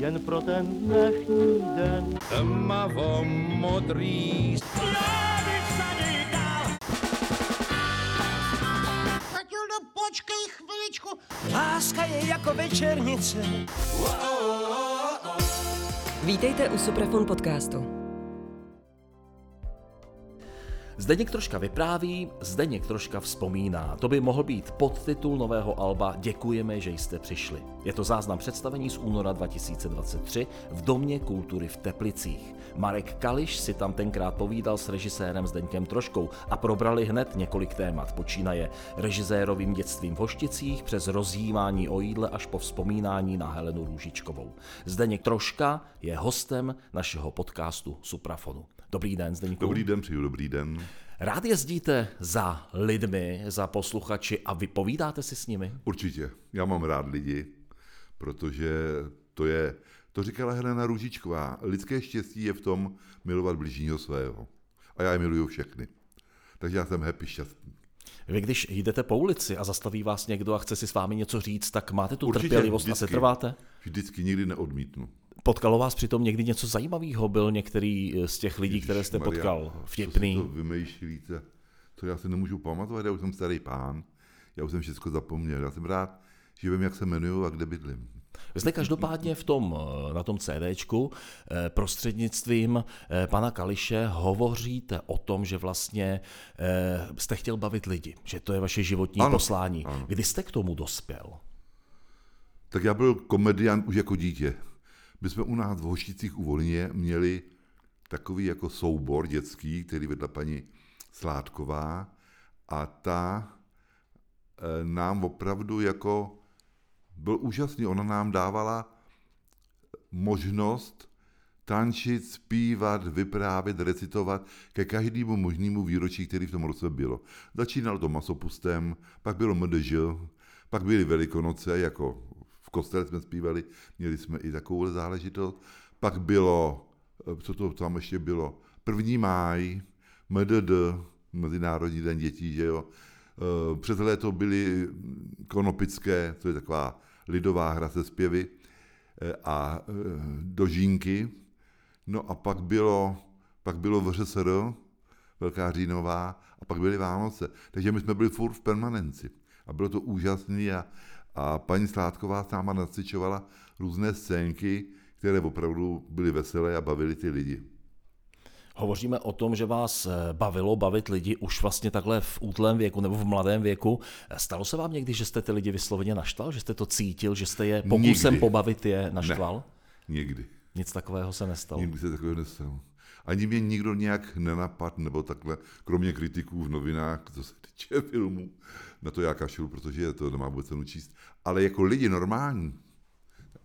jen pro ten dnešní den. Tmavo modrý Matildo, počkej chviličku. Láska je jako večernice. Vítejte u Suprafon podcastu. Zdeněk troška vypráví, Zdeněk troška vzpomíná. To by mohl být podtitul nového alba Děkujeme, že jste přišli. Je to záznam představení z února 2023 v Domě kultury v Teplicích. Marek Kališ si tam tenkrát povídal s režisérem Zdeňkem Troškou a probrali hned několik témat. Počínaje režisérovým dětstvím v Hošticích, přes rozjímání o jídle až po vzpomínání na Helenu Růžičkovou. Zdeněk Troška je hostem našeho podcastu Suprafonu. Dobrý den, Zdeňku. Dobrý den, přeju dobrý den. Rád jezdíte za lidmi, za posluchači a vypovídáte si s nimi? Určitě. Já mám rád lidi, protože to je, to říkala Helena Růžičková, lidské štěstí je v tom milovat bližního svého. A já je miluju všechny. Takže já jsem happy, šťastný. Vy když jdete po ulici a zastaví vás někdo a chce si s vámi něco říct, tak máte tu Určitě, trpělivost a vždycky. se trváte? Vždycky nikdy neodmítnu. Potkalo vás přitom někdy něco zajímavého? Byl některý z těch lidí, které jste Ježišmarja, potkal, vtipný? si to vymýšlíte? To já si nemůžu pamatovat, já už jsem starý pán. Já už jsem všechno zapomněl. Já jsem rád, že vím, jak se jmenuju a kde bydlím. Vy jste každopádně v tom, eh, na tom CDčku eh, prostřednictvím eh, pana Kališe hovoříte o tom, že vlastně eh, jste chtěl bavit lidi, že to je vaše životní Ano, poslání. ano. Kdy jste k tomu dospěl? Tak já byl komediant už jako dítě. My jsme u nás v Hošticích u Volině měli takový jako soubor dětský, který vedla paní Sládková a ta eh, nám opravdu jako byl úžasný. Ona nám dávala možnost tančit, zpívat, vyprávět, recitovat ke každému možnému výročí, který v tom roce bylo. Začínalo to masopustem, pak bylo MDŽ, pak byly Velikonoce, jako kostele jsme zpívali, měli jsme i takovou záležitost, pak bylo, eh, co to tam ještě bylo, 1. máj, MDD, Mezinárodní den dětí, že jo, Eh, přes léto byly konopické, to je taková lidová hra se zpěvy, eh, a dožínky. No a pak bylo, pak bylo VŘSR, Velká říjnová, a pak byly Vánoce. Takže my jsme byli furt v permanenci. A bylo to úžasné a, a paní Sládková s náma nacvičovala různé scénky, které opravdu byly veselé a bavily ty lidi. Hovoříme o tom, že vás eh, bavilo bavit lidi už vlastně takhle v útlém věku nebo v mladém věku. Stalo se vám někdy, že jste ty lidi vysloveně naštval, že jste to cítil, že jste je pokusem Nikdy. pobavit je naštval? Ne, nikdy. Nic takového se nestalo. Nikdy se takového nestalo. Ani mě nikdo nějak nenapad, nebo takhle, kromě kritiků v novinách, co se týče filmů. Na to já kašlu, protože to nemá vůbec cenu číst. Ale jako lidi normální,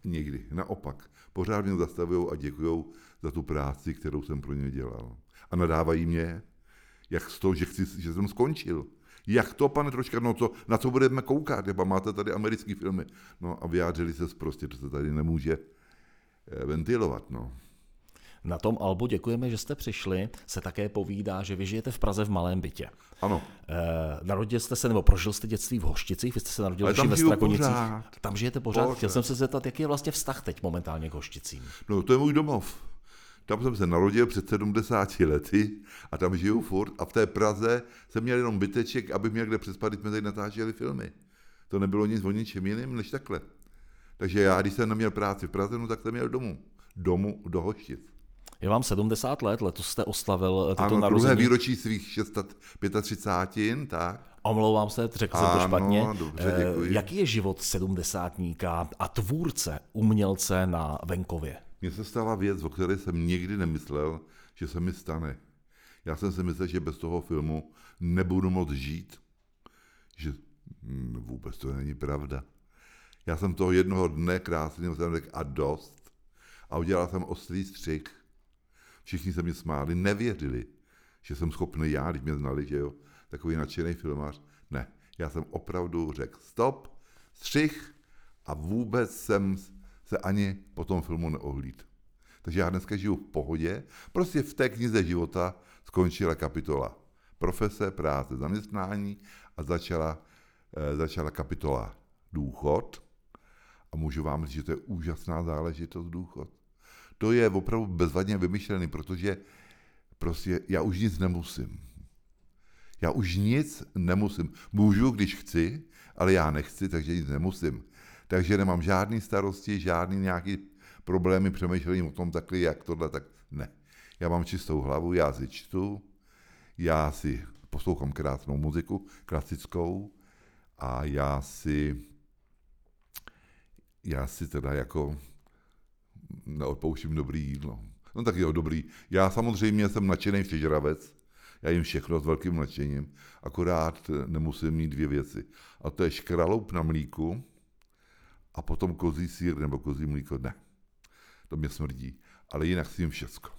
nikdy. Naopak. Pořád mě zastavují a děkují za tu práci, kterou jsem pro ně dělal. A nadávají mě, jak z toho, že, chci, že jsem skončil. Jak to, pane Troška, no to, na co budeme koukat, Jeba, máte tady americké filmy. No a vyjádřili se prostě, že se tady nemůže eh, ventilovat, no. Na tom albu děkujeme, že jste přišli. Se také povídá, že vy žijete v Praze v malém bytě. Ano, E, narodil jste se, nebo prožil jste dětství v Hošticích, vy jste se narodil tam ve Strakonicích. pořád. Tam žijete pořád. Pořád. Chtěl jsem se zeptat, jaký je vlastně vztah teď momentálně k Hošticím. No, to je můj domov. Tam jsem se narodil před 70 lety a tam žiju furt. A v té Praze jsem měl jenom byteček, aby měl kde přespat, když jsme tady natáčeli filmy. To nebylo nic o ničem jiným než takhle. Takže já, když jsem neměl práci v Praze, no, tak jsem měl domů. Domů do Hoštic. Je vám 70 let, letos jste oslavil eh, toto Ano, druhé narození. výročí svých 35, tak. Omlouvám se, řekl jsem to špatně. dobře, Eh, děkuji. Jaký je život sedmdesátníka a tvůrce, umělce na venkově? Mně se stala věc, o které jsem nikdy nemyslel, že se mi stane. Já jsem si myslel, že bez toho filmu nebudu moc žít. Že hm, vůbec to není pravda. Já jsem toho jednoho dne krásně jsem řekl a dost. A udělal jsem ostrý střih. Všichni se mi smáli, nevěřili, že jsem schopný já, když mě znali, že jo, takový nadšený filmař. Ne, já jsem opravdu řekl stop, střih a vůbec jsem se ani po tom filmu neohlíd. Takže já dneska žiju v pohodě. Prostě v té knize života skončila kapitola profese, práce, zaměstnání a začala, eh, začala kapitola důchod. A můžu vám říct, že to je úžasná záležitost důchod. To je opravdu bezvadně vymyšlený, protože prostě já už nic nemusím. Já už nic nemusím. Můžu, když chci, ale já nechci, takže nic nemusím. Takže nemám žádný starosti, žádný nějaký problémy přemýšlením o tom takhle, jak tohle, tak ne. Já mám čistou hlavu, já si čtu, já si poslouchám krásnou muziku, klasickou, a já si, já si teda jako neodpouštím dobrý jídlo. No tak jo, dobrý. Já samozřejmě jsem nadšený všežravec, já jim všechno s velkým nadšením, akorát nemusím mít dvě věci. A to je škraloup na mlíku a potom kozí sír nebo kozí mlíko. Ne, to mě smrdí. Ale jinak si jim všecko.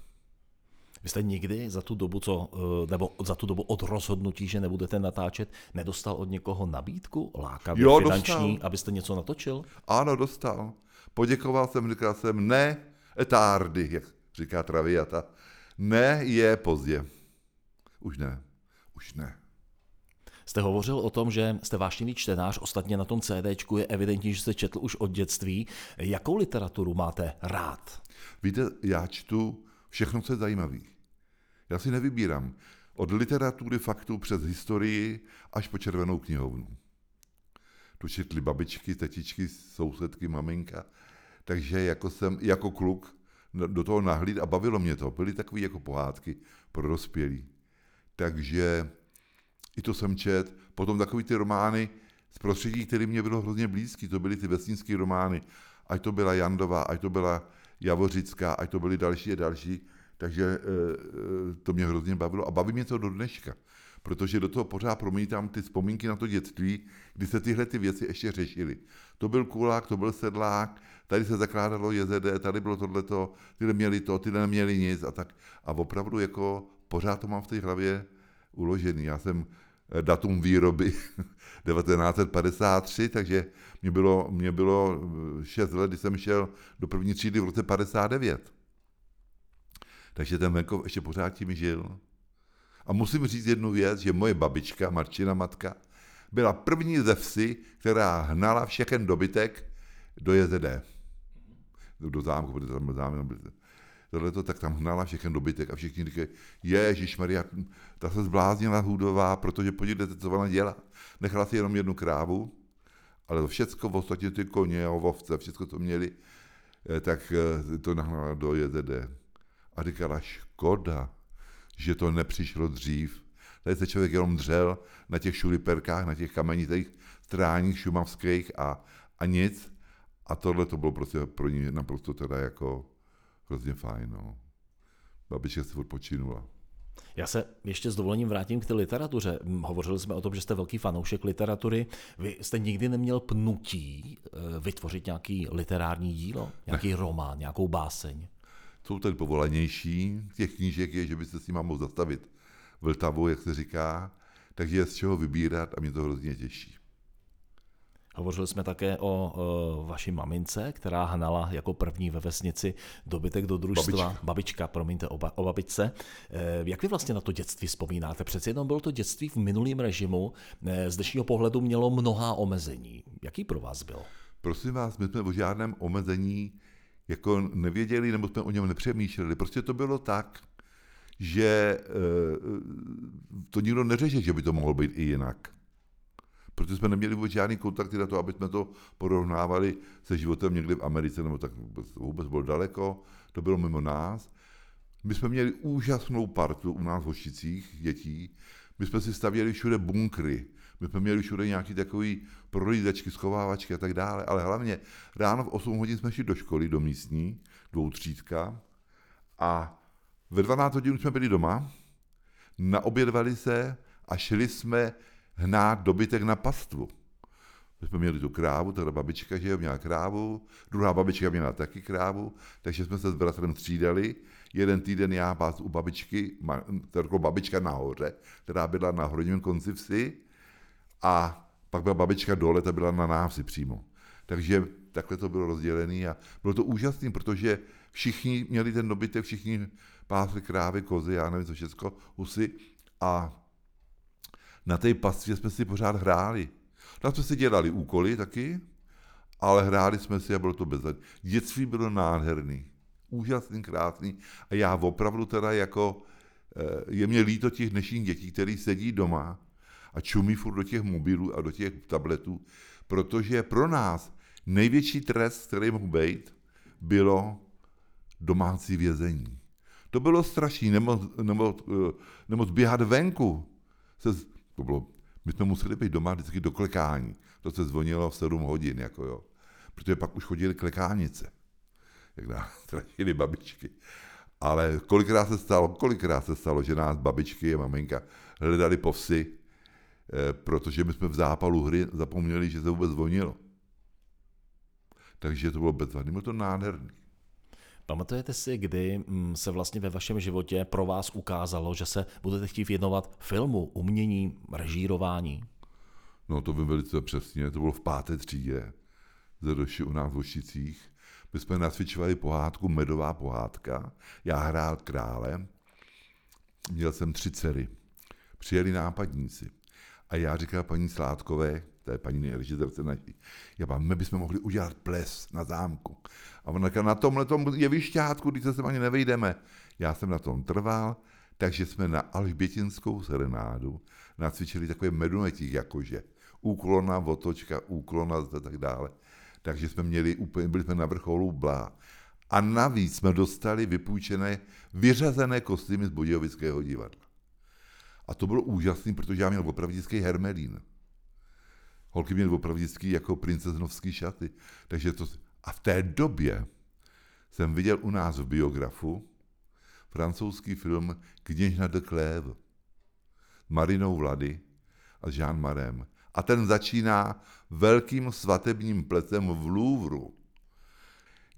Vy jste nikdy za tu dobu, co, eh, nebo za tu dobu od rozhodnutí, že nebudete natáčet, nedostal od někoho nabídku lákavě Jo, finanční, dostal. abyste něco natočil? Ano, dostal. Poděkoval jsem, říkal jsem, ne, etárdy, jak říká Traviata. Ne, je pozdě. Už ne, už ne. Jste hovořil o tom, že jste vášnivý čtenář, ostatně na tom CDčku je evidentní, že jste četl už od dětství. Jakou literaturu máte rád? Víte, já čtu všechno, co je zajímavé. Já si nevybírám. Od literatury faktů přes historii až po červenou knihovnu. Tu četli babičky, tetičky, sousedky, maminka. Takže jako jsem, jako kluk, do toho nahlíd a bavilo mě to. Byly takové jako pohádky pro dospělí. Takže i to jsem čet. Potom takový ty romány z prostředí, které mě bylo hrozně blízký, to byly ty vesnické romány. Ať to byla Jandová, ať to byla Javořická, ať to byly další a další. Takže e, to mě hrozně bavilo a baví mě to do dneška. Protože do toho pořád promítám ty vzpomínky na to dětství, kdy se tyhle ty věci ještě řešily. To byl kulák, to byl sedlák, tady se zakládalo JZD, tady bylo tohleto, tyhle měli to, tyhle neměli nic a tak. A opravdu jako pořád to mám v té hlavě uložený. Já jsem eh, datum výroby 1953, takže mě bylo, mě bylo 6 let, když jsem šel do první třídy v roce 59. Takže ten venkov ještě pořád tím žil. A musím říct jednu věc, že moje babička, Marčina matka, byla první ze vsi, která hnala všechen dobytek do JZD. Do zámku, protože tam byl zámek. Tohle to, tak tam hnala všechen dobytek a všichni říkají, Ježíš Maria, ta se zbláznila hudová, protože podívejte, co ona dělá. Nechala si jenom jednu krávu, ale to všecko, ostatně ty koně a ovce, všechno to měli, eh, tak eh, to nahnala do JZD. A říkala, škoda, že to nepřišlo dřív. Tady se člověk jenom dřel na těch šuliperkách, na těch kamenitých stráních šumavských a, a nic. A tohle to bylo prostě pro ní naprosto teda jako hrozně fajn. No. Babička si odpočinula. Já se ještě s dovolením vrátím k té literatuře. Hovořili jsme o tom, že jste velký fanoušek literatury. Vy jste nikdy neměl pnutí eh, vytvořit nějaký literární dílo, nějaký ne. román, nějakou báseň? Jsou tady povolanější, těch knížek je, že byste si mohl zastavit Vltavu, jak se říká, takže je z čeho vybírat a mě to hrozně těší. Hovořili jsme také o uh, vaší mamince, která hnala jako první ve vesnici dobytek do družstva. Babička. Babička, promiňte, o, ba- o babičce. Uh, jak vy vlastně na to dětství vzpomínáte? Přeci jenom bylo to dětství v minulém režimu, uh, z dnešního pohledu mělo mnohá omezení. Jaký pro vás byl? Prosím vás, my jsme o žádném omezení jako nevěděli, nebo jsme o něm nepřemýšleli. Prostě to bylo tak, že to nikdo neřešil, že by to mohlo být i jinak. Protože jsme neměli vůbec žádný kontakty na to, aby jsme to porovnávali se životem někde v Americe, nebo tak vůbec, vůbec bylo daleko, to bylo mimo nás. My jsme měli úžasnou partu u nás v Hošicích dětí, my jsme si stavěli všude bunkry, my jsme měli všude nějaký takový prolízačky, schovávačky a tak dále, ale hlavně ráno v 8 hodin jsme šli do školy, do místní, dvoutřídka a ve 12 hodin jsme byli doma, naobědvali se a šli jsme hnát dobytek na pastvu. My jsme měli tu krávu, teda babička, že měla krávu, druhá babička měla taky krávu, takže jsme se s bratrem střídali. Jeden týden já pás u babičky, jako babička nahoře, která byla na horním konci vsi, a pak byla babička dole, ta byla na návsi přímo. Takže takhle to bylo rozdělené a bylo to úžasné, protože všichni měli ten dobytek, všichni pásli krávy, kozy, já nevím co všechno, husy a na té pastvě jsme si pořád hráli. Tam jsme si dělali úkoly taky ale hráli jsme si a bylo to bez. Dětství bylo nádherný, úžasný, krásný a já opravdu teda jako, eh, je mě líto těch dnešních dětí, který sedí doma a čumí furt do těch mobilů a do těch tabletů, protože pro nás největší trest, který mohl být, bylo domácí vězení. To bylo strašný, nemoc, nemoc, eh, nemoc běhat venku. Se, to bylo, my jsme museli být doma vždycky do klekání. To se zvonilo v 7 hodin, jako jo. Protože pak už chodili klekánice, jak nás strašili babičky. Ale kolikrát se stalo, kolikrát se stalo, že nás babičky a maminka hledali po vsi, protože my jsme v zápalu hry zapomněli, že se vůbec zvonilo. Takže to bylo bezvadné, bylo to nádherný. Pamatujete si, kdy mm, se vlastně ve vašem životě pro vás ukázalo, že se budete chtít věnovat filmu, umění, režírování? No to vím velice přesně, to bylo v páté třídě, zedoši u nás v Ošicích. My jsme nacvičovali pohádku Medová pohádka, já hrál krále, měl jsem tři dcery. Přijeli nápadníci a já říkal paní Sládkové, to je paní režisérce já vám, my bychom mohli udělat ples na zámku. A ona říkala, na tomhle tom jevišťátku, když se sem ani nevejdeme. Já jsem na tom trval, takže jsme na Alžbětinskou serenádu nacvičili takové medunetík jakože. Úklona, otočka, úklona a tak dále. Takže jsme měli úplně, byli jsme na vrcholu blá. A navíc jsme dostali vypůjčené, vyřazené kostýmy z Budějovického divadla. A to bylo úžasné, protože já měl opravdický hermelín. Holky měly opravdický jako princeznovský šaty. Takže to, a v té době jsem viděl u nás v biografu francouzský film Kněžna de Clève Marinou Vlady a Jean Marem. A ten začíná velkým svatebním plecem v Louvru,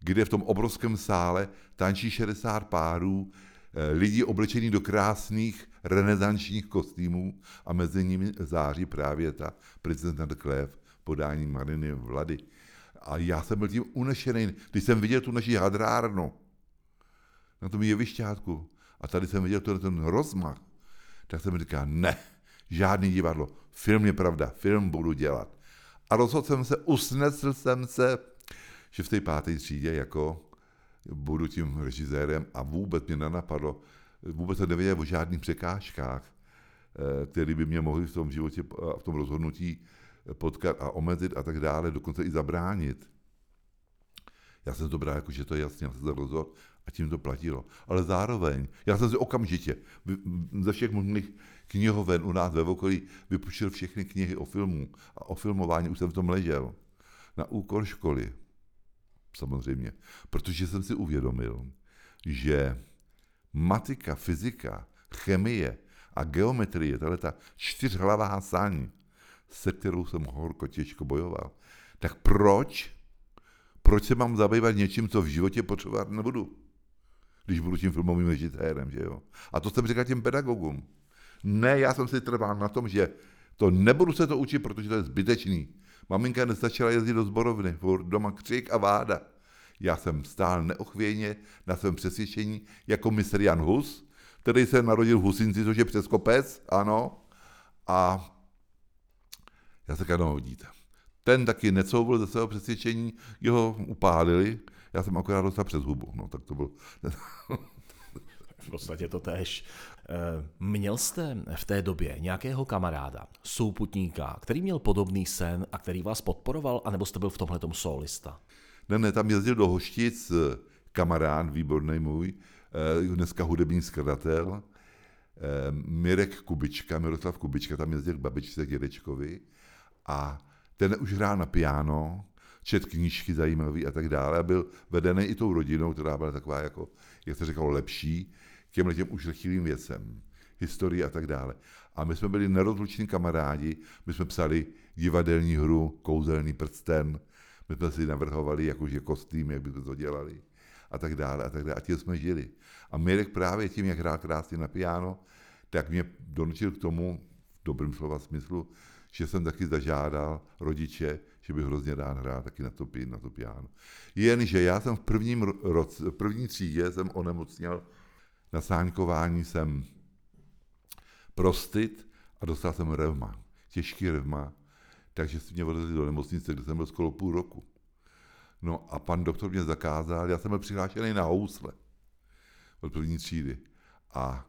kde v tom obrovském sále tančí 60 párů eh, lidí oblečených do krásných renesančních kostýmů a mezi nimi září právě ta de Clève podání Mariny Vlady. A já jsem byl tím unešený, když jsem viděl tu naši hadrárnu na tom jevišťátku a tady jsem viděl ten, ten rozmach, tak jsem říkal, ne, žádný divadlo, film je pravda, film budu dělat. A rozhodl jsem se, usnesl jsem se, že v té páté třídě jako budu tím režisérem a vůbec mě nenapadlo, vůbec se nevěděl o žádných překážkách, eh, které by mě mohly v tom životě, v tom rozhodnutí potkat a omezit a tak dále, dokonce i zabránit. Já jsem to bral jako, že to je jasně, já jsem se rozhodl a tím to platilo. Ale zároveň, já jsem si okamžitě ze všech možných knihoven u nás ve okolí vypuštil všechny knihy o filmu a o filmování, už jsem v tom ležel. Na úkor školy, samozřejmě. Protože jsem si uvědomil, že matika, fyzika, chemie a geometrie, tahle ta čtyřhlavá sáň, se kterou jsem horko těžko bojoval, tak proč, proč se mám zabývat něčím, co v životě potřebovat nebudu? Když budu tím filmovým režisérem, že jo? A to jsem říkal těm pedagogům. Ne, já jsem si trval na tom, že to nebudu se to učit, protože to je zbytečný. Maminka nestačila jezdit do zborovny, furt doma křik a váda. Já jsem stál neochvějně na svém přesvědčení jako mistr Jan Hus, který se narodil v Husinci, což je přes kopec, ano, a já se no hodíte. Ten taky necouvil ze svého přesvědčení, jeho upálili, já jsem akorát dostal přes hubu, no tak to bylo... v podstatě to tež. Eh, měl jste v té době nějakého kamaráda, souputníka, který měl podobný sen a který vás podporoval, anebo jste byl v tomhle solista? Ne, ne, tam jezdil do Hoštic eh, kamarád, výborný můj, eh, dneska hudební skladatel, Mirek Kubička, Miroslav Kubička, tam jezdil k babičce, k dědečkovi a ten už hrál na piano, čet knížky zajímavé a tak dále a byl vedený i tou rodinou, která byla taková jako, jak se říkalo, lepší těmhle těm ušlechtilým věcem, historii a tak dále. A my jsme byli nerozluční kamarádi, my jsme psali divadelní hru, kouzelný prsten, my jsme si navrhovali jakože kostým, jak by to dělali a tak dále a tak dále. A tím jsme žili. A Mirek právě tím, jak hrál krásně na piano, tak mě donutil k tomu, v dobrém slova smyslu, že jsem taky zažádal rodiče, že bych hrozně rád hrál taky na to, na to piano. Jenže já jsem v prvním roce, v první třídě jsem onemocněl, na sáňkování jsem prostit a dostal jsem revma, těžký revma, takže si mě odvezli do nemocnice, kde jsem byl skoro půl roku. No a pan doktor mě zakázal, já jsem byl přihlášený na housle od první třídy. A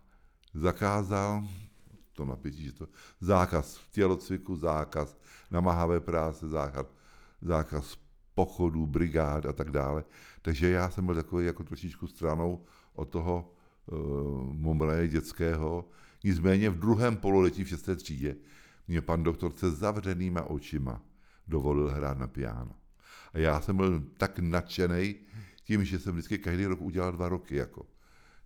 zakázal to napětí, že to zákaz tělocviku, zákaz namáhavé práce, zákaz, zákaz pochodů, brigád a tak dále. Takže já jsem byl takový jako trošičku stranou od toho uh, momraje dětského. Nicméně v druhém pololetí v šesté třídě mě pan doktor se zavřenýma očima dovolil hrát na piano. A já jsem byl tak nadšený tím, že jsem vždycky každý rok udělal dva roky. Jako.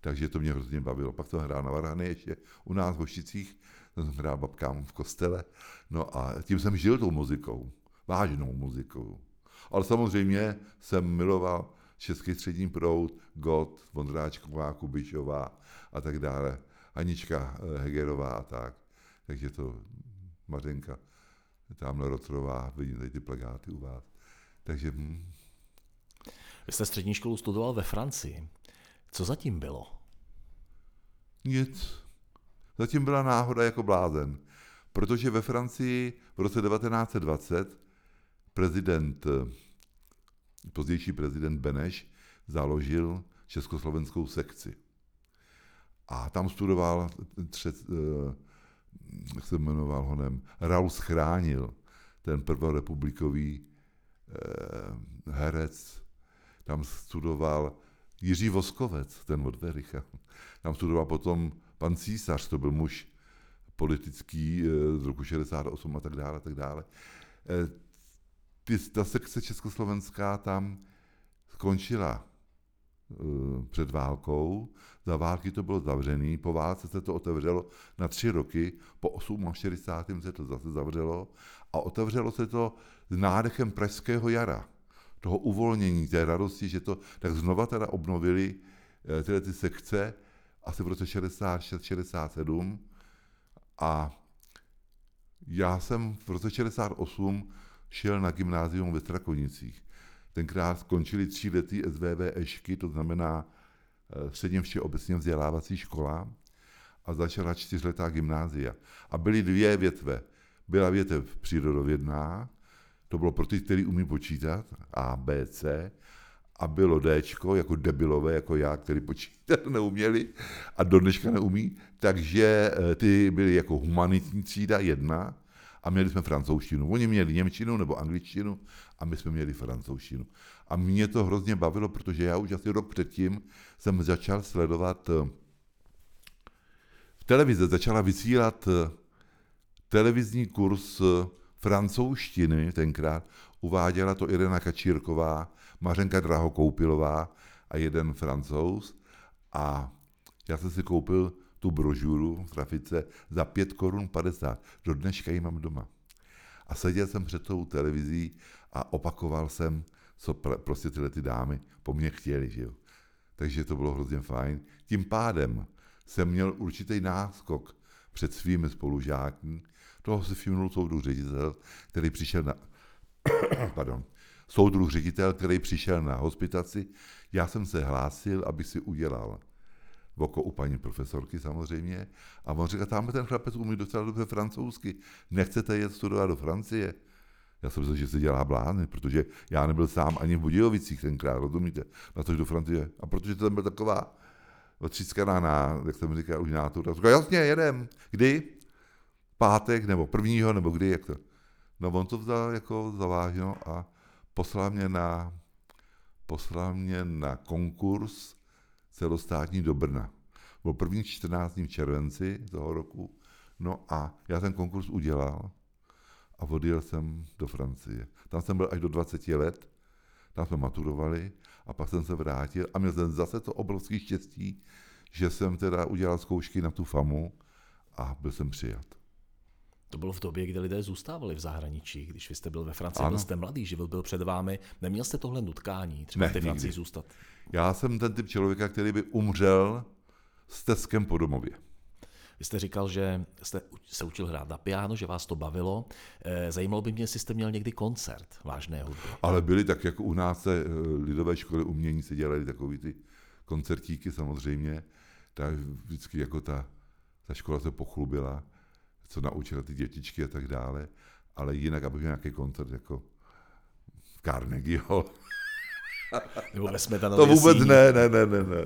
Takže to mě hrozně bavilo. Pak jsem hrál na varhany ještě u nás v Hošicích, jsem hrál babkám v kostele. No a tím jsem žil tou muzikou, vážnou muzikou. Ale samozřejmě jsem miloval Český střední proud, God, Vondráčková, Kubišová a tak dále. Anička eh, Hegerová a tak. Takže to Mařenka, tamhle Rotrová, vidím tady ty plagáty u vás. Takže hm. Vy jste střední školu studoval ve Francii. Co zatím bylo? Nic. Zatím byla náhoda jako blázen. Protože ve Francii v roce 1920 prezident, pozdější prezident Beneš, založil československou sekci. A tam studoval, třet, eh, jak se jmenoval honem, Raul Schránil, ten prvorepublikový eh, herec. Tam studoval Jiří Voskovec, ten od Vericha. Tam studoval potom pan císař, to byl muž politický eh, z roku 68 a tak dále, a tak dále. Eh, ty, ta sekce československá tam skončila eh, před válkou, za války to bylo zavřené, po válce se to otevřelo na tři roky, po 68. se to zase zavřelo. A otevřelo se to s nádechem pražského jara, toho uvolnění, té radosti, že to tak znova teda obnovili tyhle ty sekce asi v roce 66, 67 a já jsem v roce 68 šel na gymnázium ve Strakonicích. Tenkrát skončili tříletý SVV Ešky, to znamená eh, středně vše obecně vzdělávací škola a začala čtyřletá gymnázia. A byly dvě větve. Byla větev přírodovědná, to bylo pro ty, kteří umí počítat, A, B, C, a bylo D, jako debilové, jako já, který počítat neuměli a do dneška neumí, takže eh, ty byly jako humanitní třída jedna a měli jsme francouzštinu. Oni měli němčinu nebo angličtinu a my jsme měli francouzštinu. A mě to hrozně bavilo, protože já už asi rok předtím jsem začal sledovat v eh, televize, začala vysílat eh, televizní kurz francouzštiny tenkrát, uváděla to Irena Kačírková, Mařenka Drahokoupilová a jeden francouz. A já jsem si koupil tu brožuru v trafice za 5 korun 50. Do dneška ji mám doma. A seděl jsem před tou televizí a opakoval jsem, co pr- prostě tyhle ty dámy po mně chtěli. Že jo? Takže to bylo hrozně fajn. Tím pádem jsem měl určitý náskok před svými spolužáky. Toho si všimnul soudru ředitel, který přišel na, pardon, soudruh ředitel, který přišel na hospitaci, já jsem se hlásil, aby si udělal oko u paní profesorky samozřejmě. A on říká, tam ten chlapec umí docela dobře francouzsky, nechcete jet studovat do Francie? Já jsem myslel, že se dělá blány, protože já nebyl sám ani v Budějovicích tenkrát, rozumíte, na to do Francie. A protože to tam byl taková otřískaná, na, jak jsem říkal, už nátura. Říkal, jasně, jedem. Kdy? Pátek, nebo prvního, nebo kdy, jak to? No on to vzal jako zaváženo a poslal mě na, poslal mě na konkurs celostátní do Brna. Byl první 14. červenci toho roku. No a já ten konkurs udělal a odjel jsem do Francie. Tam jsem byl až do 20 let, tam jsme maturovali a pak jsem se vrátil a měl jsem zase to obrovské štěstí, že jsem teda udělal zkoušky na tu FAMu a byl jsem přijat. To bylo v době, kdy lidé zůstávali v zahraničí. Když vy jste byl ve Francii, ano. byl jste mladý, život byl před vámi. Neměl jste tohle nutkání, třeba ne, v Francii zůstat? Já jsem ten typ člověka, který by umřel s teskem po domově. Vy jste říkal, že jste se učil hrát na piano, že vás to bavilo. Eh, zajímalo by mě, jestli jste měl někdy koncert vážné hudby. Ale byly tak, jako u nás se eh, lidové školy umění se dělaly takový ty koncertíky samozřejmě, tak vždycky jako ta, ta škola se pochlubila co naučil ty dětičky a tak dále, ale jinak, abych měl nějaký koncert jako Carnegie Hall, Nebo ve Smetanově To vůbec síni. ne, ne, ne, ne, ne.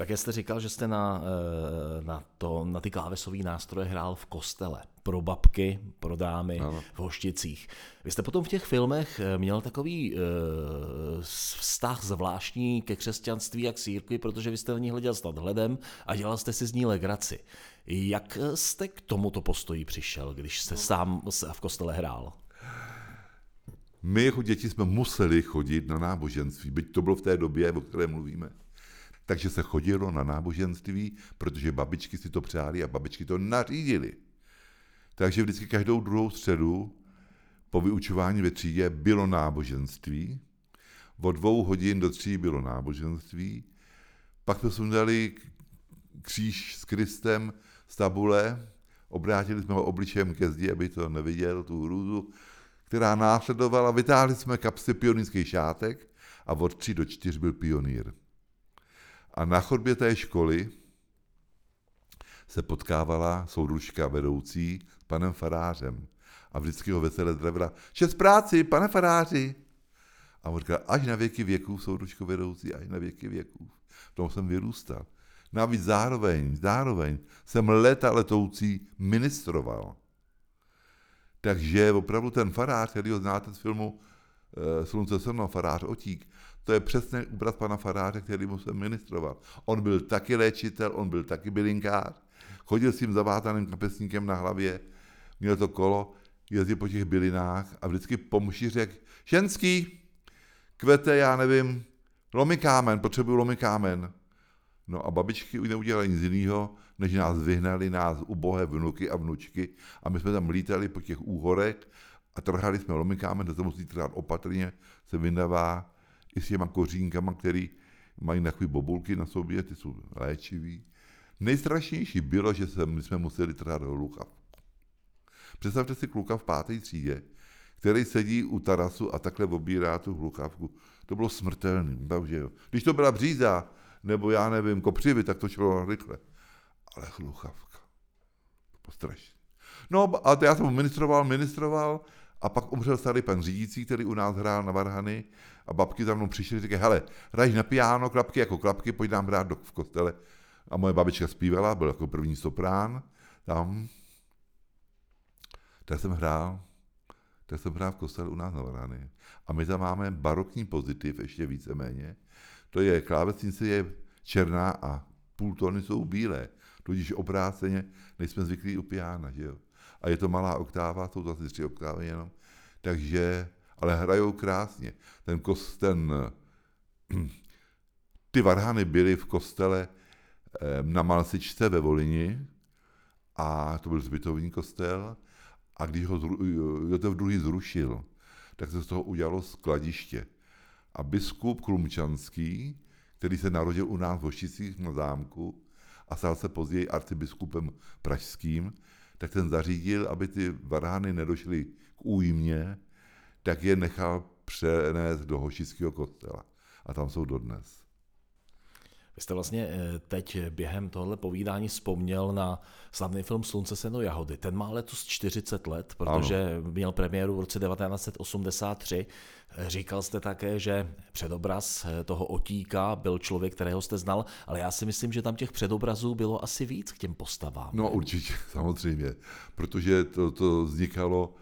Také jste říkal, že jste na, eh, na, to, na ty klávesové nástroje hrál v kostele. Pro babky, pro dámy, Ano. v hošticích. Vy jste potom v těch filmech eh, měl takový uh, vztah zvláštní ke křesťanství a k církvi, protože vy jste na ní hleděl s nadhledem a dělal jste si z ní legraci. Jak jste k tomuto postoji přišel, když jste sám s- v kostele hrál? My jako děti jsme museli chodit na náboženství, byť to bylo v té době, o které mluvíme. Takže se chodilo na náboženství, protože babičky si to přáli a babičky to nařídili. Takže vždycky každou druhou středu po vyučování ve třídě bylo náboženství. Od dvou hodin do tří bylo náboženství. Pak jsme sundali kříž s Kristem z tabule, obrátili jsme ho obličejem ke zdi, aby to neviděl, tu hrůzu, která následovala, vytáhli jsme kapsy pionýrských šátek a od tří do čtyř byl pionýr. A na chodbě té školy se potkávala soudružka vedoucí s panem farářem. A vždycky ho veselé zdravila, čes práci, pane faráři. A on říkal, až na věky věků, soudružko vedoucí, až na věky věků. V tom jsem vyrůstal. Navíc zároveň, zároveň jsem leta letoucí ministroval. Takže opravdu ten farář, který ho znáte z filmu eh, Slunce se mnou, farář Otík, to je přesně obraz pana faráře, který mu jsem ministroval. On byl taky léčitel, on byl taky bylinkář, chodil s tím zavátaným kapesníkem na hlavě, měl to kolo, jezdil po těch bylinách a vždycky po mši řekl, ženský, kvete, já nevím, lomikámen, potřebuju lomikámen. No a babičky už neudělali nic jiného, než nás vyhnali, nás ubohé vnuky a vnučky a my jsme tam lítali po těch úhorech a trhali jsme lomikámen, to se musí trhat opatrně, se vydává i s těma kořínkama, který mají takové bobulky na sobě, ty jsou léčivý. Nejstrašnější bylo, že se, my jsme museli trhat hluchavku. Představte si kluka v páté třídě, který sedí u tarasu a takhle obírá tu hluchávku. To bylo smrtelné. Takže jo. Když to byla bříza, nebo já nevím, kopřivy, tak to šlo rychle. Ale hluchavka. To bylo strašné. No a já jsem ministroval, ministroval a pak umřel starý pan řídící, který u nás hrál na varhany a babky za mnou přišly a říkají, hele, hraješ na piano, klapky jako klapky, pojď nám hrát do, v kostele. A moje babička zpívala, byl jako první soprán tam. Tak jsem hrál, tak jsem hrál v kostele u nás na varhany. A my tam máme barokní pozitiv, ještě víceméně. To je, klávesnice je černá a půl tóny jsou bílé. Tudíž obráceně nejsme zvyklí u piana, že jo. A je to malá oktáva, jsou to asi tři oktávy jenom. Takže, ale hrajou krásně. Ten kos, ten, ty varhany byly v kostele eh, na Malsičce ve Volini a to byl zbytovní kostel a když ho zru, Josef II. zrušil, tak se z toho udělalo skladiště. A biskup Klumčanský, který se narodil u nás v Hošicích na zámku a stal se později arcibiskupem pražským, tak ten zařídil, aby ty varhany nedošly k újmě, tak je nechal přenést do Hošického kostela. A tam jsou dodnes. Jste vlastně eh, teď během tohle povídání vzpomněl na slavný film Slunce, seno, jahody. Ten má letos 40 let, protože ano. měl premiéru v roce 1983. Říkal jste také, že předobraz eh, toho otíka byl člověk, kterého jste znal, ale já si myslím, že tam těch předobrazů bylo asi víc k těm postavám. No určitě, samozřejmě, protože to, to vznikalo,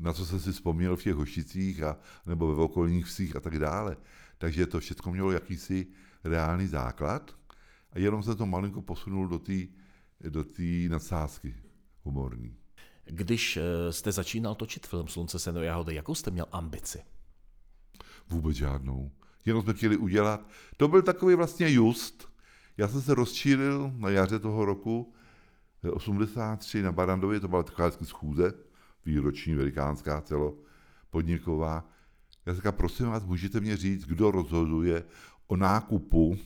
na co jsem si vzpomněl v těch hošicích a, nebo ve okolních vsích a tak dále. Takže to všechno mělo jakýsi reálný základ a jenom se to malinko posunul do té do tý nadsázky humorní. Když eh, jste začínal točit film Slunce, seno, jahody, jakou jste měl ambici? Vůbec žádnou. Jenom jsme chtěli udělat. To byl takový vlastně just. Já jsem se rozčílil na jaře toho roku 83 na Barandově, to byla taková schůze, výroční velikánská celopodniková. Já jsem říkal, prosím vás, můžete mě říct, kdo rozhoduje o nákupu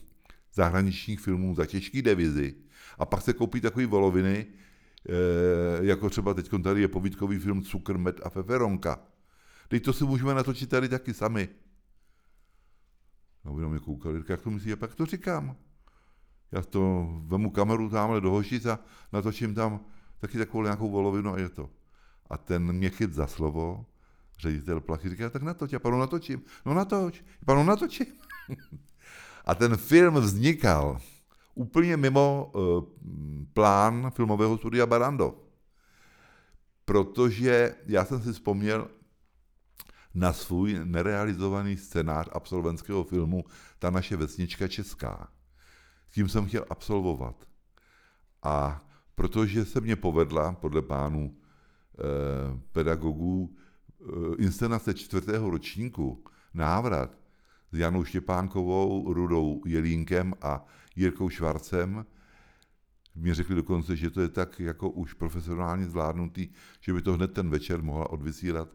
zahraničních filmů za těžké devizy a pak se koupí takové voloviny, jako třeba teď tady je povídkový film Cukr, med a feferonka. Teď to si můžeme natočit tady taky sami. No, jenom mě koukali, jak to myslíte, pak to říkám. Já to vemu kameru tamhle do Hošic a natočím tam taky takovou nějakou volovinu a je to. A ten mě chyt za slovo, ředitel Plachy říká, tak natoč, já panu natočím. No natoč, já panu natočím. a ten film vznikal úplně mimo uh, plán filmového studia Barandov. Protože já jsem si vzpomněl na svůj nerealizovaný scénář absolventského filmu Ta naše vesnička česká. S tím jsem chtěl absolvovat. A protože se mě povedla, podle pánů eh, pedagogů, eh, inscenace čtvrtého ročníku, návrat s Janou Štěpánkovou, Rudou Jelínkem a Jirkou Švarcem, mě řekli dokonce, že to je tak jako už profesionálně zvládnutý, že by to hned ten večer mohla odvysílat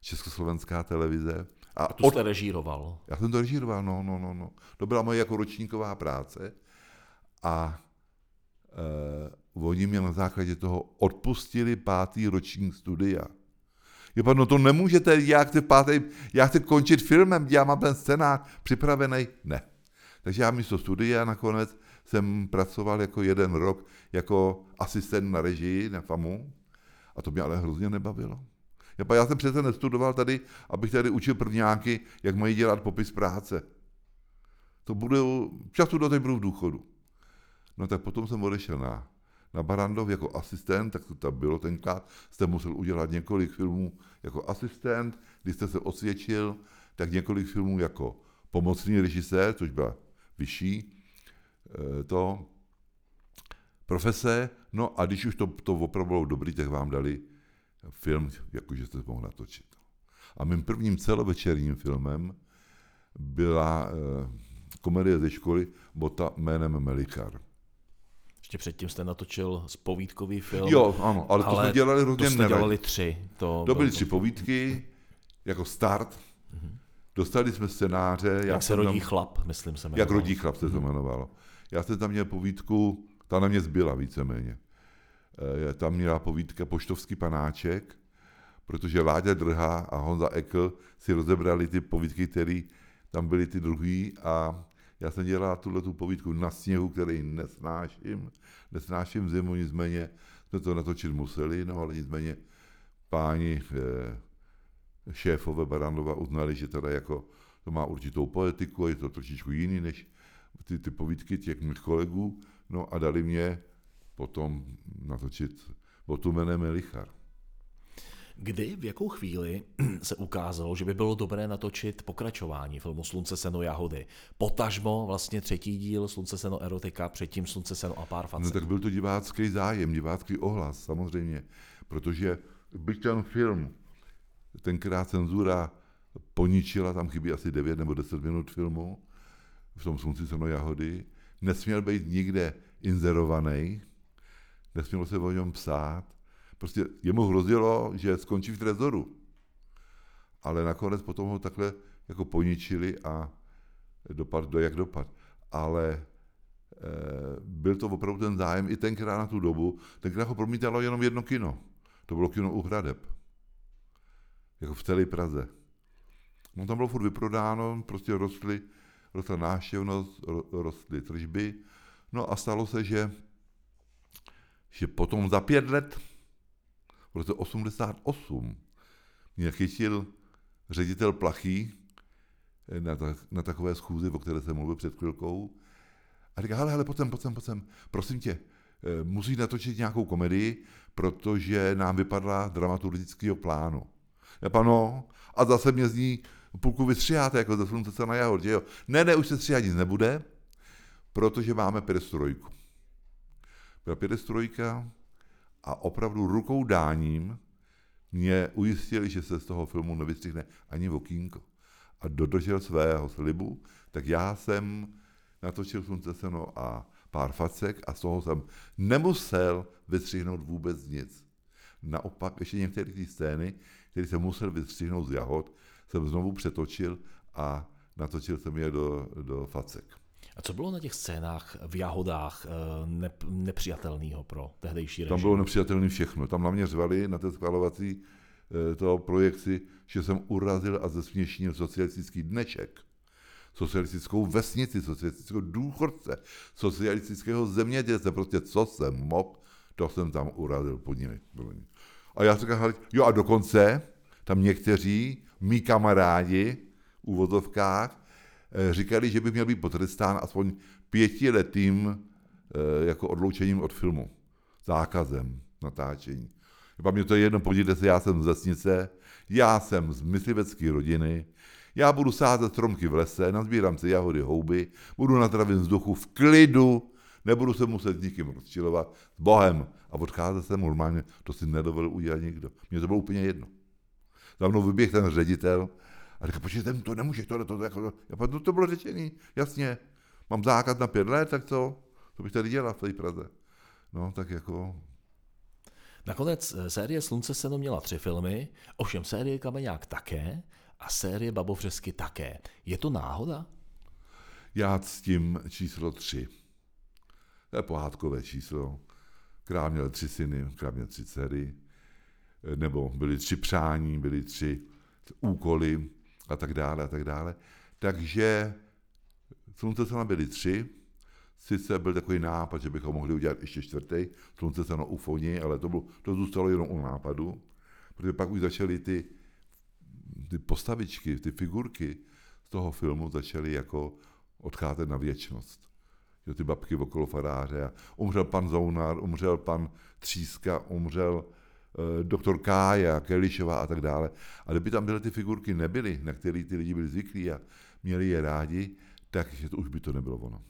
Československá televize. A, a to od... jste režíroval? Já jsem to režíroval, no, no, no, no. To byla moje jako ročníková práce. A e, oni mě na základě toho odpustili pátý ročník studia. Je no to nemůžete, já chci, pátý, já chci končit filmem, já mám ten scénář připravený. Ne. Takže já místo studia nakonec jsem pracoval jako jeden rok jako asistent na režii na FAMu a to mě ale hrozně nebavilo. Já jsem přece nestudoval tady, abych tady učil prvňáky, jak mají dělat popis práce. To bude, času do teď budu v důchodu. No tak potom jsem odešel na, na Barandov jako asistent, tak to tam bylo tenkrát, jste musel udělat několik filmů jako asistent, když jste se osvědčil, tak několik filmů jako pomocný režisér, což byla vyšší eh, to profese, no a když už to, to opravdu bylo dobrý, tak vám dali film, jakože jste mohl natočit. A mým prvním celovečerním filmem byla eh, komedie ze školy Bota jménem Melikar. Ještě předtím jste natočil spovídkový film. Jo, ano, ale, ale to jsme dělali hrozně To jste dělali tři. To, to byly tři povídky, jako start. Mm-hmm. Dostali jsme scénáře. Jak já se rodí tam, chlap, myslím se jmenovalo. Jak rodí chlap se to jmenovalo. Já jsem tam měl povídku, ta na mě zbyla víceméně. E, tam měla povídka Poštovský panáček, protože Láďa Drha a Honza Ekl si rozebrali ty povídky, které tam byly ty druhý a já jsem dělal tuhle tu povídku na sněhu, který nesnáším, nesnáším zimu, nicméně jsme to natočit museli, no ale nicméně páni eh, šéfové Barandova uznali, že teda jako to má určitou poetiku a je to trošičku jiný než ty, ty povídky těch mých kolegů, no a dali mě potom natočit Botumenem Melichar. Kdy, v jakou chvíli se ukázalo, že by bylo dobré natočit pokračování filmu Slunce, seno, jahody? Potažmo vlastně třetí díl Slunce, seno, erotika, předtím Slunce, seno a pár facet. No tak byl to divácký zájem, divácký ohlas samozřejmě, protože byť ten film, tenkrát cenzura poničila, tam chybí asi 9 nebo 10 minut filmu, v tom Slunci, seno, jahody, nesměl být nikde inzerovaný, nesmělo se o něm psát, Prostě jemu hrozilo, že skončí v trezoru. Ale nakonec potom ho takhle jako poničili a dopad do jak dopad. Ale e, byl to opravdu ten zájem i tenkrát na tu dobu. Tenkrát ho promítalo jenom jedno kino. To bylo kino u Hradeb. Jako v celé Praze. No tam bylo furt vyprodáno, prostě rostly, rostla náštěvnost, rostly tržby. No a stalo se, že, že potom za pět let roce 88 mě chytil ředitel Plachý eh, na, ta, na takové schůzi, o které jsem mluvil před chvilkou. A říká, hele, hele, pojď sem, pojď sem, pojď sem. prosím tě, eh, musí natočit nějakou komedii, protože nám vypadla dramaturgického plánu. Já pano, a zase mě z ní půlku vystřiháte, jako ze slunce se na jahodě, jo. Ne, ne, už se stříhat nic nebude, protože máme perestrojku. Byla perestrojka, a opravdu rukou dáním mě ujistili, že se z toho filmu nevystřihne ani okýnko. A dodržel svého slibu, tak já jsem natočil Slunce seno a pár facek a z toho jsem nemusel vystřihnout vůbec nic. Naopak ještě některé ty scény, které jsem musel vystřihnout z jahod, jsem znovu přetočil a natočil jsem je do, do facek. A co bylo na těch scénách v Jahodách eh, nep- nepřijatelného pro tehdejší režim? Tam bylo nepřijatelné všechno. Tam na mě řvali na té schvalovací eh, toho projekci, že jsem urazil a zesměšnil socialistický dneček, socialistickou vesnici, socialistického důchodce, socialistického zemědělce, prostě co jsem mohl, to jsem tam urazil pod nimi. A já říkám, jo a dokonce, tam někteří, mý kamarádi, v úvozovkách, říkali, že by měl být potrestán aspoň pětiletým eh, jako odloučením od filmu, zákazem natáčení. Pak mě to je jedno, podívejte se, já jsem z vesnice, já jsem z myslivecké rodiny, já budu sázet stromky v lese, nazbírám si jahody, houby, budu na zdravém vzduchu v klidu, nebudu se muset nikým rozčilovat, s Bohem. A odcházet jsem normálně, to si nedovolil udělat nikdo. Mně to bylo úplně jedno. Za mnou vyběh ten ředitel a říká, počkejte, to nemůže, to, to, to, jako, já, no to bylo řečený, jasně, mám zákaz na pět let, tak co? To bych tady dělal v té Praze. No, tak jako, Nakonec eh, série Slunce seno měla tři filmy, ovšem série Kameňák také a série Babovřesky také. Je to náhoda? já ctím číslo tři. To je pohádkové číslo. Král měl tři syny, král měl tři dcery, nebo byly tři přání, byly tři úkoly a tak dále a tak dále. Takže slunce se byly tři, sice byl takový nápad, že bychom mohli udělat ještě čtvrtý, slunce se u Foni, ale to, bylo, to zůstalo jenom u nápadu, protože pak už začaly ty, ty postavičky, ty figurky z toho filmu začaly jako odcházet na věčnost. Že ty babky okolo faráře. A umřel pan Zounár, umřel pan Tříska, umřel doktor Kája, Kelišová a tak dále. A kdyby tam byly ty figurky nebyly, na které ty lidi byli zvyklí a měli je rádi, tak to už by to nebylo ono.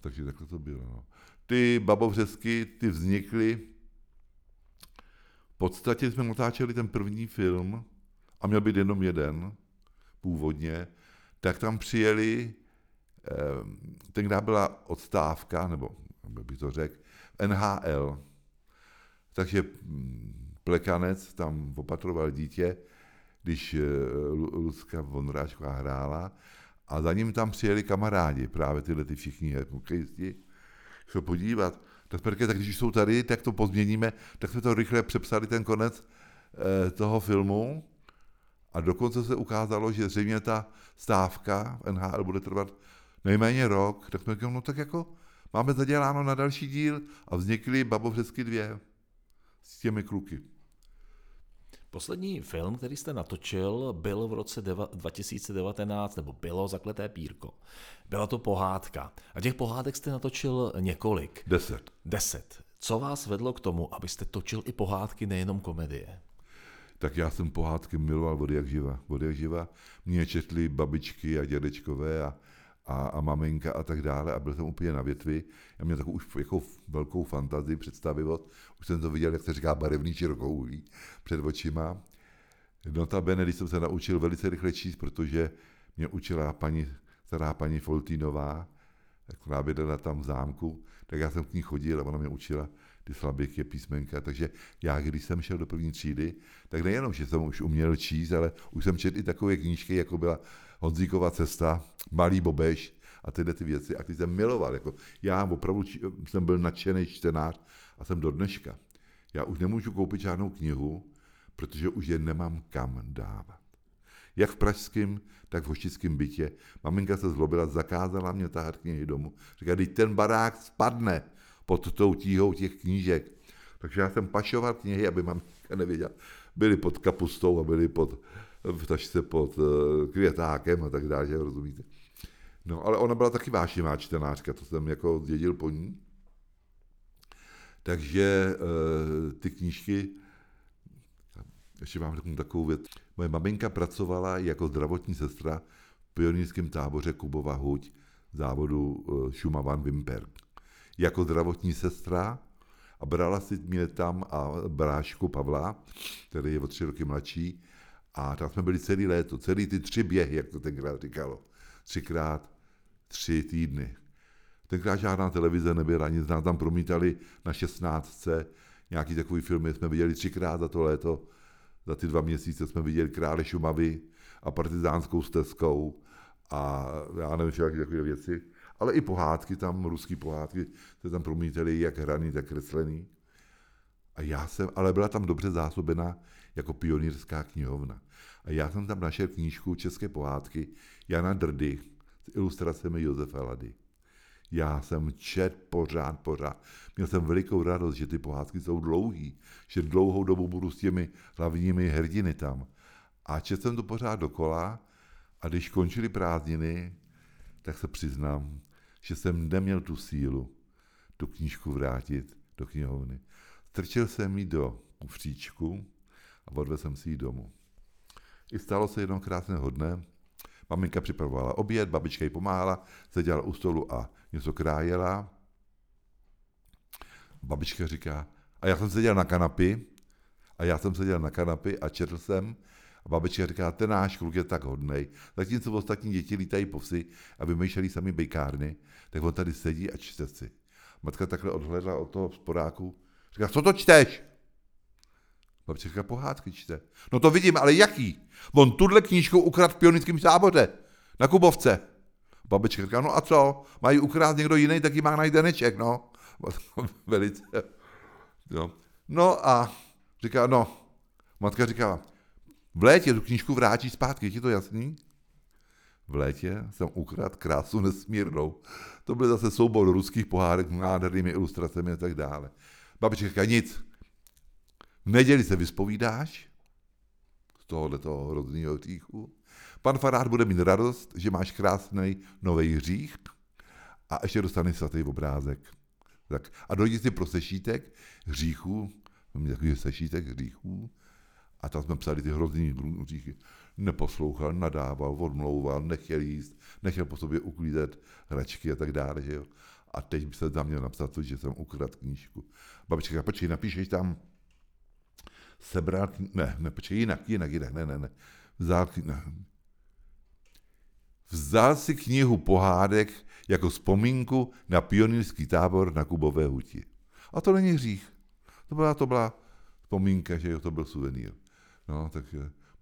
Takže takhle to bylo. No. Ty babovřesky, ty vznikly, v podstatě jsme natáčeli ten první film a měl být jenom jeden, původně, tak tam přijeli, eh, tenkrát byla odstávka, nebo bych to řekl, NHL. Takže hm, plekanec tam opatroval dítě, když eh, Lu- Lucka Vondráčková hrála. A za ním tam přijeli kamarádi, právě tyhle ty všichni hokejisti, se podívat. Tak Perke, tak když jsou tady, tak to pozměníme, tak jsme to rychle přepsali ten konec eh, toho filmu. A dokonce se ukázalo, že zřejmě ta stávka v NHL bude trvat nejméně rok, tak jsme řekli, no tak jako máme zaděláno na další díl. A vznikly Babovřesky dvě s těmi kluky. Poslední film, který jste natočil, byl v roce deva- 2019, nebo bylo Zakleté pírko. Byla to pohádka. A těch pohádek jste natočil několik. Deset. Deset. Co vás vedlo k tomu, abyste točil i pohádky, nejenom komedie? tak já jsem pohádky miloval od jak živa. Od jak živa mě četli babičky a dědečkové a, a, a maminka a tak dále a byl jsem úplně na větvi. Já měl takovou už jako velkou fantazii, představivost. Už jsem to viděl, jak se říká, barevný čirokouhlí před očima. Notabene, když jsem se naučil velice rychle číst, protože mě učila paní, stará paní Foltínová, která bydlela tam v zámku, tak já jsem k ní chodil a ona mě učila ty slaběky písmenka, takže já, když jsem šel do první třídy, tak nejenom, že jsem už uměl číst, ale už jsem četl i takové knížky, jako byla Honzíková cesta, Malý Bobeš a tyhle ty věci, a ty jsem miloval. Jako já opravdu či, jsem byl nadšený čtenář a jsem do dneška. Já už nemůžu koupit žádnou knihu, protože už je nemám kam dávat. Jak v pražském, tak v hoštickém bytě. Maminka se zlobila, zakázala mě tahat knihy domů. Říká, teď ten barák spadne pod tou tíhou těch knížek. Takže já jsem pašoval knihy, aby maminka nevěděla. Byly pod kapustou a byly pod, v tašce pod uh, květákem a tak dále, že rozumíte. No, ale ona byla taky vášnivá čtenářka, to jsem jako zdědil po ní. Takže uh, ty knížky, ještě vám řeknu takovou věc. Moje maminka pracovala jako zdravotní sestra v pionýrském táboře Kubova Huť závodu uh, Šumavan Vimper. Jako zdravotní sestra a brala si mě tam a brášku Pavla, který je o tři roky mladší, a tam jsme byli celý léto, celý ty tři běhy, jak to tenkrát říkalo. Třikrát tři týdny. Tenkrát žádná televize nebyla, nic nám tam promítali na 16. Nějaký takový filmy jsme viděli třikrát za to léto. Za ty dva měsíce jsme viděli Krále Šumavy a partizánskou stezkou a já nevím, všechny takové věci. Ale i pohádky tam, ruský pohádky, se tam promítali jak hraný, tak kreslený. A já jsem, ale byla tam dobře zásobena jako pionýrská knihovna. A já jsem tam našel knížku České pohádky Jana Drdy s ilustracemi Josefa Lady. Já jsem čet pořád, pořád. Měl jsem velikou radost, že ty pohádky jsou dlouhý, že dlouhou dobu budu s těmi hlavními hrdiny tam. A četl jsem to pořád dokola a když končily prázdniny, tak se přiznám, že jsem neměl tu sílu tu knížku vrátit do knihovny. Strčil jsem ji do kufříčku odvezl jsem si ji domů. I stalo se jednou krásného dne. Maminka připravovala oběd, babička jí pomáhala, seděla u stolu a něco krájela. Babička říká, a já jsem seděl na kanapy, a já jsem seděl na kanapy a četl jsem, a babička říká, ten náš kluk je tak hodnej. Zatímco ostatní děti lítají po vsi a vymýšleli sami bejkárny, tak on tady sedí a čte si. Matka takhle odhledla od toho sporáku. Říká, co to čteš? Babička pohádky čte. No to vidím, ale jaký? On tuhle knížku ukradl v pionickém záboře. Na Kubovce. Babička říká, no a co? Mají ukrát někdo jiný, tak ji má najít deneček, no. Velice. Jo. No a říká, no. Matka říká, v létě tu knížku vrátí zpátky, je ti to jasný? V létě jsem ukradl krásu nesmírnou. To byl zase soubor ruských pohádek s nádhernými ilustracemi a tak dále. Babička říká, nic. V neděli se vyspovídáš z tohohle toho hrozného hříchu. Pan farář bude mít radost, že máš krásný nový hřích a ještě dostaneš svatý obrázek. Tak. A dojdi si pro sešítek hříchů, takový sešítek hříchů, a tam jsme psali ty hrozný hříchy. Neposlouchal, nadával, odmlouval, nechtěl jíst, nechtěl po sobě uklízet hračky a tak dále. Že jo? A teď by se tam měl napsat že jsem ukradl knížku. Babička, počkej, napíšeš tam sebral, ne, ne, počkej, jinak, jinak, jinak, ne, ne, ne. Vzal, ne. Vzal si knihu pohádek jako vzpomínku na pionýrský tábor na Kubové huti. A to není hřích. To byla, to byla vzpomínka, že jo, to byl suvenýr. No, tak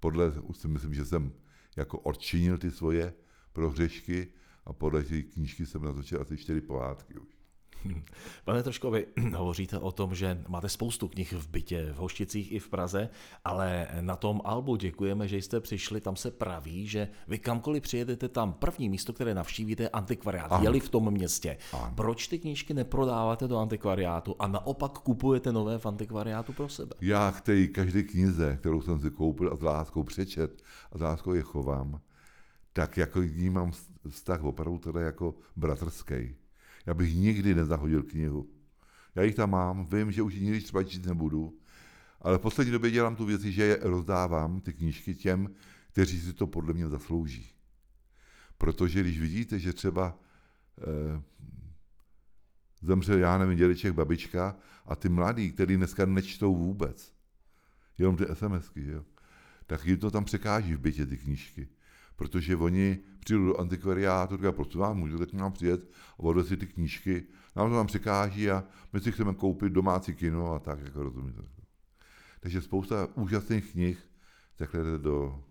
podle, už si myslím, že jsem jako odčinil ty svoje prohřešky a podle té knížky jsem natočil asi čtyři pohádky už. Pane Troško, vy hovoříte o tom, že máte spoustu knih v bytě, v Hošticích i v Praze, ale na tom albu děkujeme, že jste přišli, tam se praví, že vy kamkoliv přijedete tam, první místo, které navštívíte, je antikvariát, jeli v tom městě. Ano. Proč ty knížky neprodáváte do antikvariátu a naopak kupujete nové v antikvariátu pro sebe? Já k té každé knize, kterou jsem si koupil a s láskou přečet a s láskou je chovám, tak jako ní mám vztah opravdu teda jako bratrský já bych nikdy nezahodil knihu. Já jich tam mám, vím, že už nikdy třeba číst nebudu, ale v poslední době dělám tu věci, že je rozdávám, ty knížky těm, kteří si to podle mě zaslouží. Protože když vidíte, že třeba eh, zemřel, já nevím, dědeček, babička a ty mladí, kteří dneska nečtou vůbec, jenom ty SMSky, jo, tak jim to tam překáží v bytě, ty knížky protože oni přijdou do antikvariátu, říkají, prosím vám, můžete k nám přijet a odvést si ty knížky, nám to tam překáží a my si chceme koupit domácí kino a tak, jako rozumíte. Takže spousta úžasných knih takhle jde do,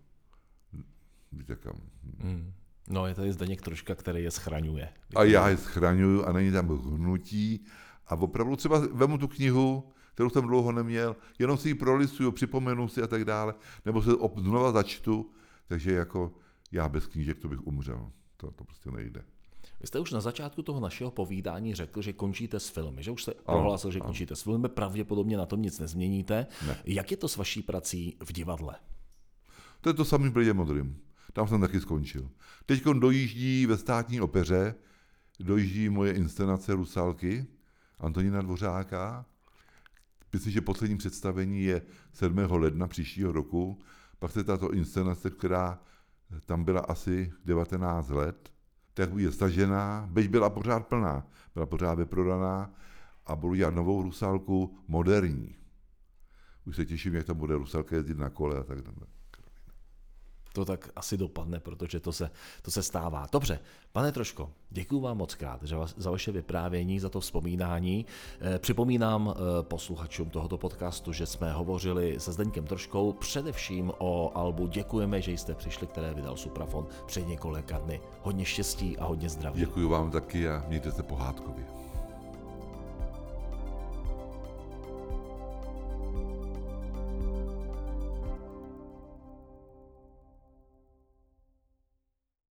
víte kam. Mm. No, je tady Zdeněk troška, který je schraňuje. A já je schraňuju a není tam hnutí. A opravdu třeba vemu tu knihu, kterou jsem dlouho neměl, jenom si ji prolistuju, připomenu si a tak dále, nebo se znova začtu, takže jako já bez knížek to bych umřel. To, to prostě nejde. Vy jste už na začátku toho našeho povídání řekl, že končíte s filmy, že už jste prohlásil, že končíte s filmy, pravděpodobně na tom nic nezměníte. Ne. Jak je to s vaší prací v divadle? To je to samý Bledě modrým. Tam jsem taky skončil. Teď dojíždí ve státní opeře, dojíždí moje inscenace Rusalky, Antonína Dvořáka. Myslím, že poslední představení je 7. ledna příštího roku. Pak se tato inscenace, která tam byla asi 19 let, tak je stažená, byť byla pořád plná, byla pořád vyprodaná a budu dělat novou rusálku moderní. Už se těším, jak tam bude rusalka jezdit na kole a tak dále to tak asi dopadne, protože to se, to se stává. Dobře, pane Troško, děkuji vám moc krát že vás, za vaše vyprávění, za to vzpomínání. Eh, připomínám eh, posluchačům tohoto podcastu, že jsme hovořili se Zdeňkem Troškou především o albu Děkujeme, že jste přišli, které vydal Suprafon před několika dny. Hodně štěstí a hodně zdraví. Děkuji vám taky a mějte se pohádkově.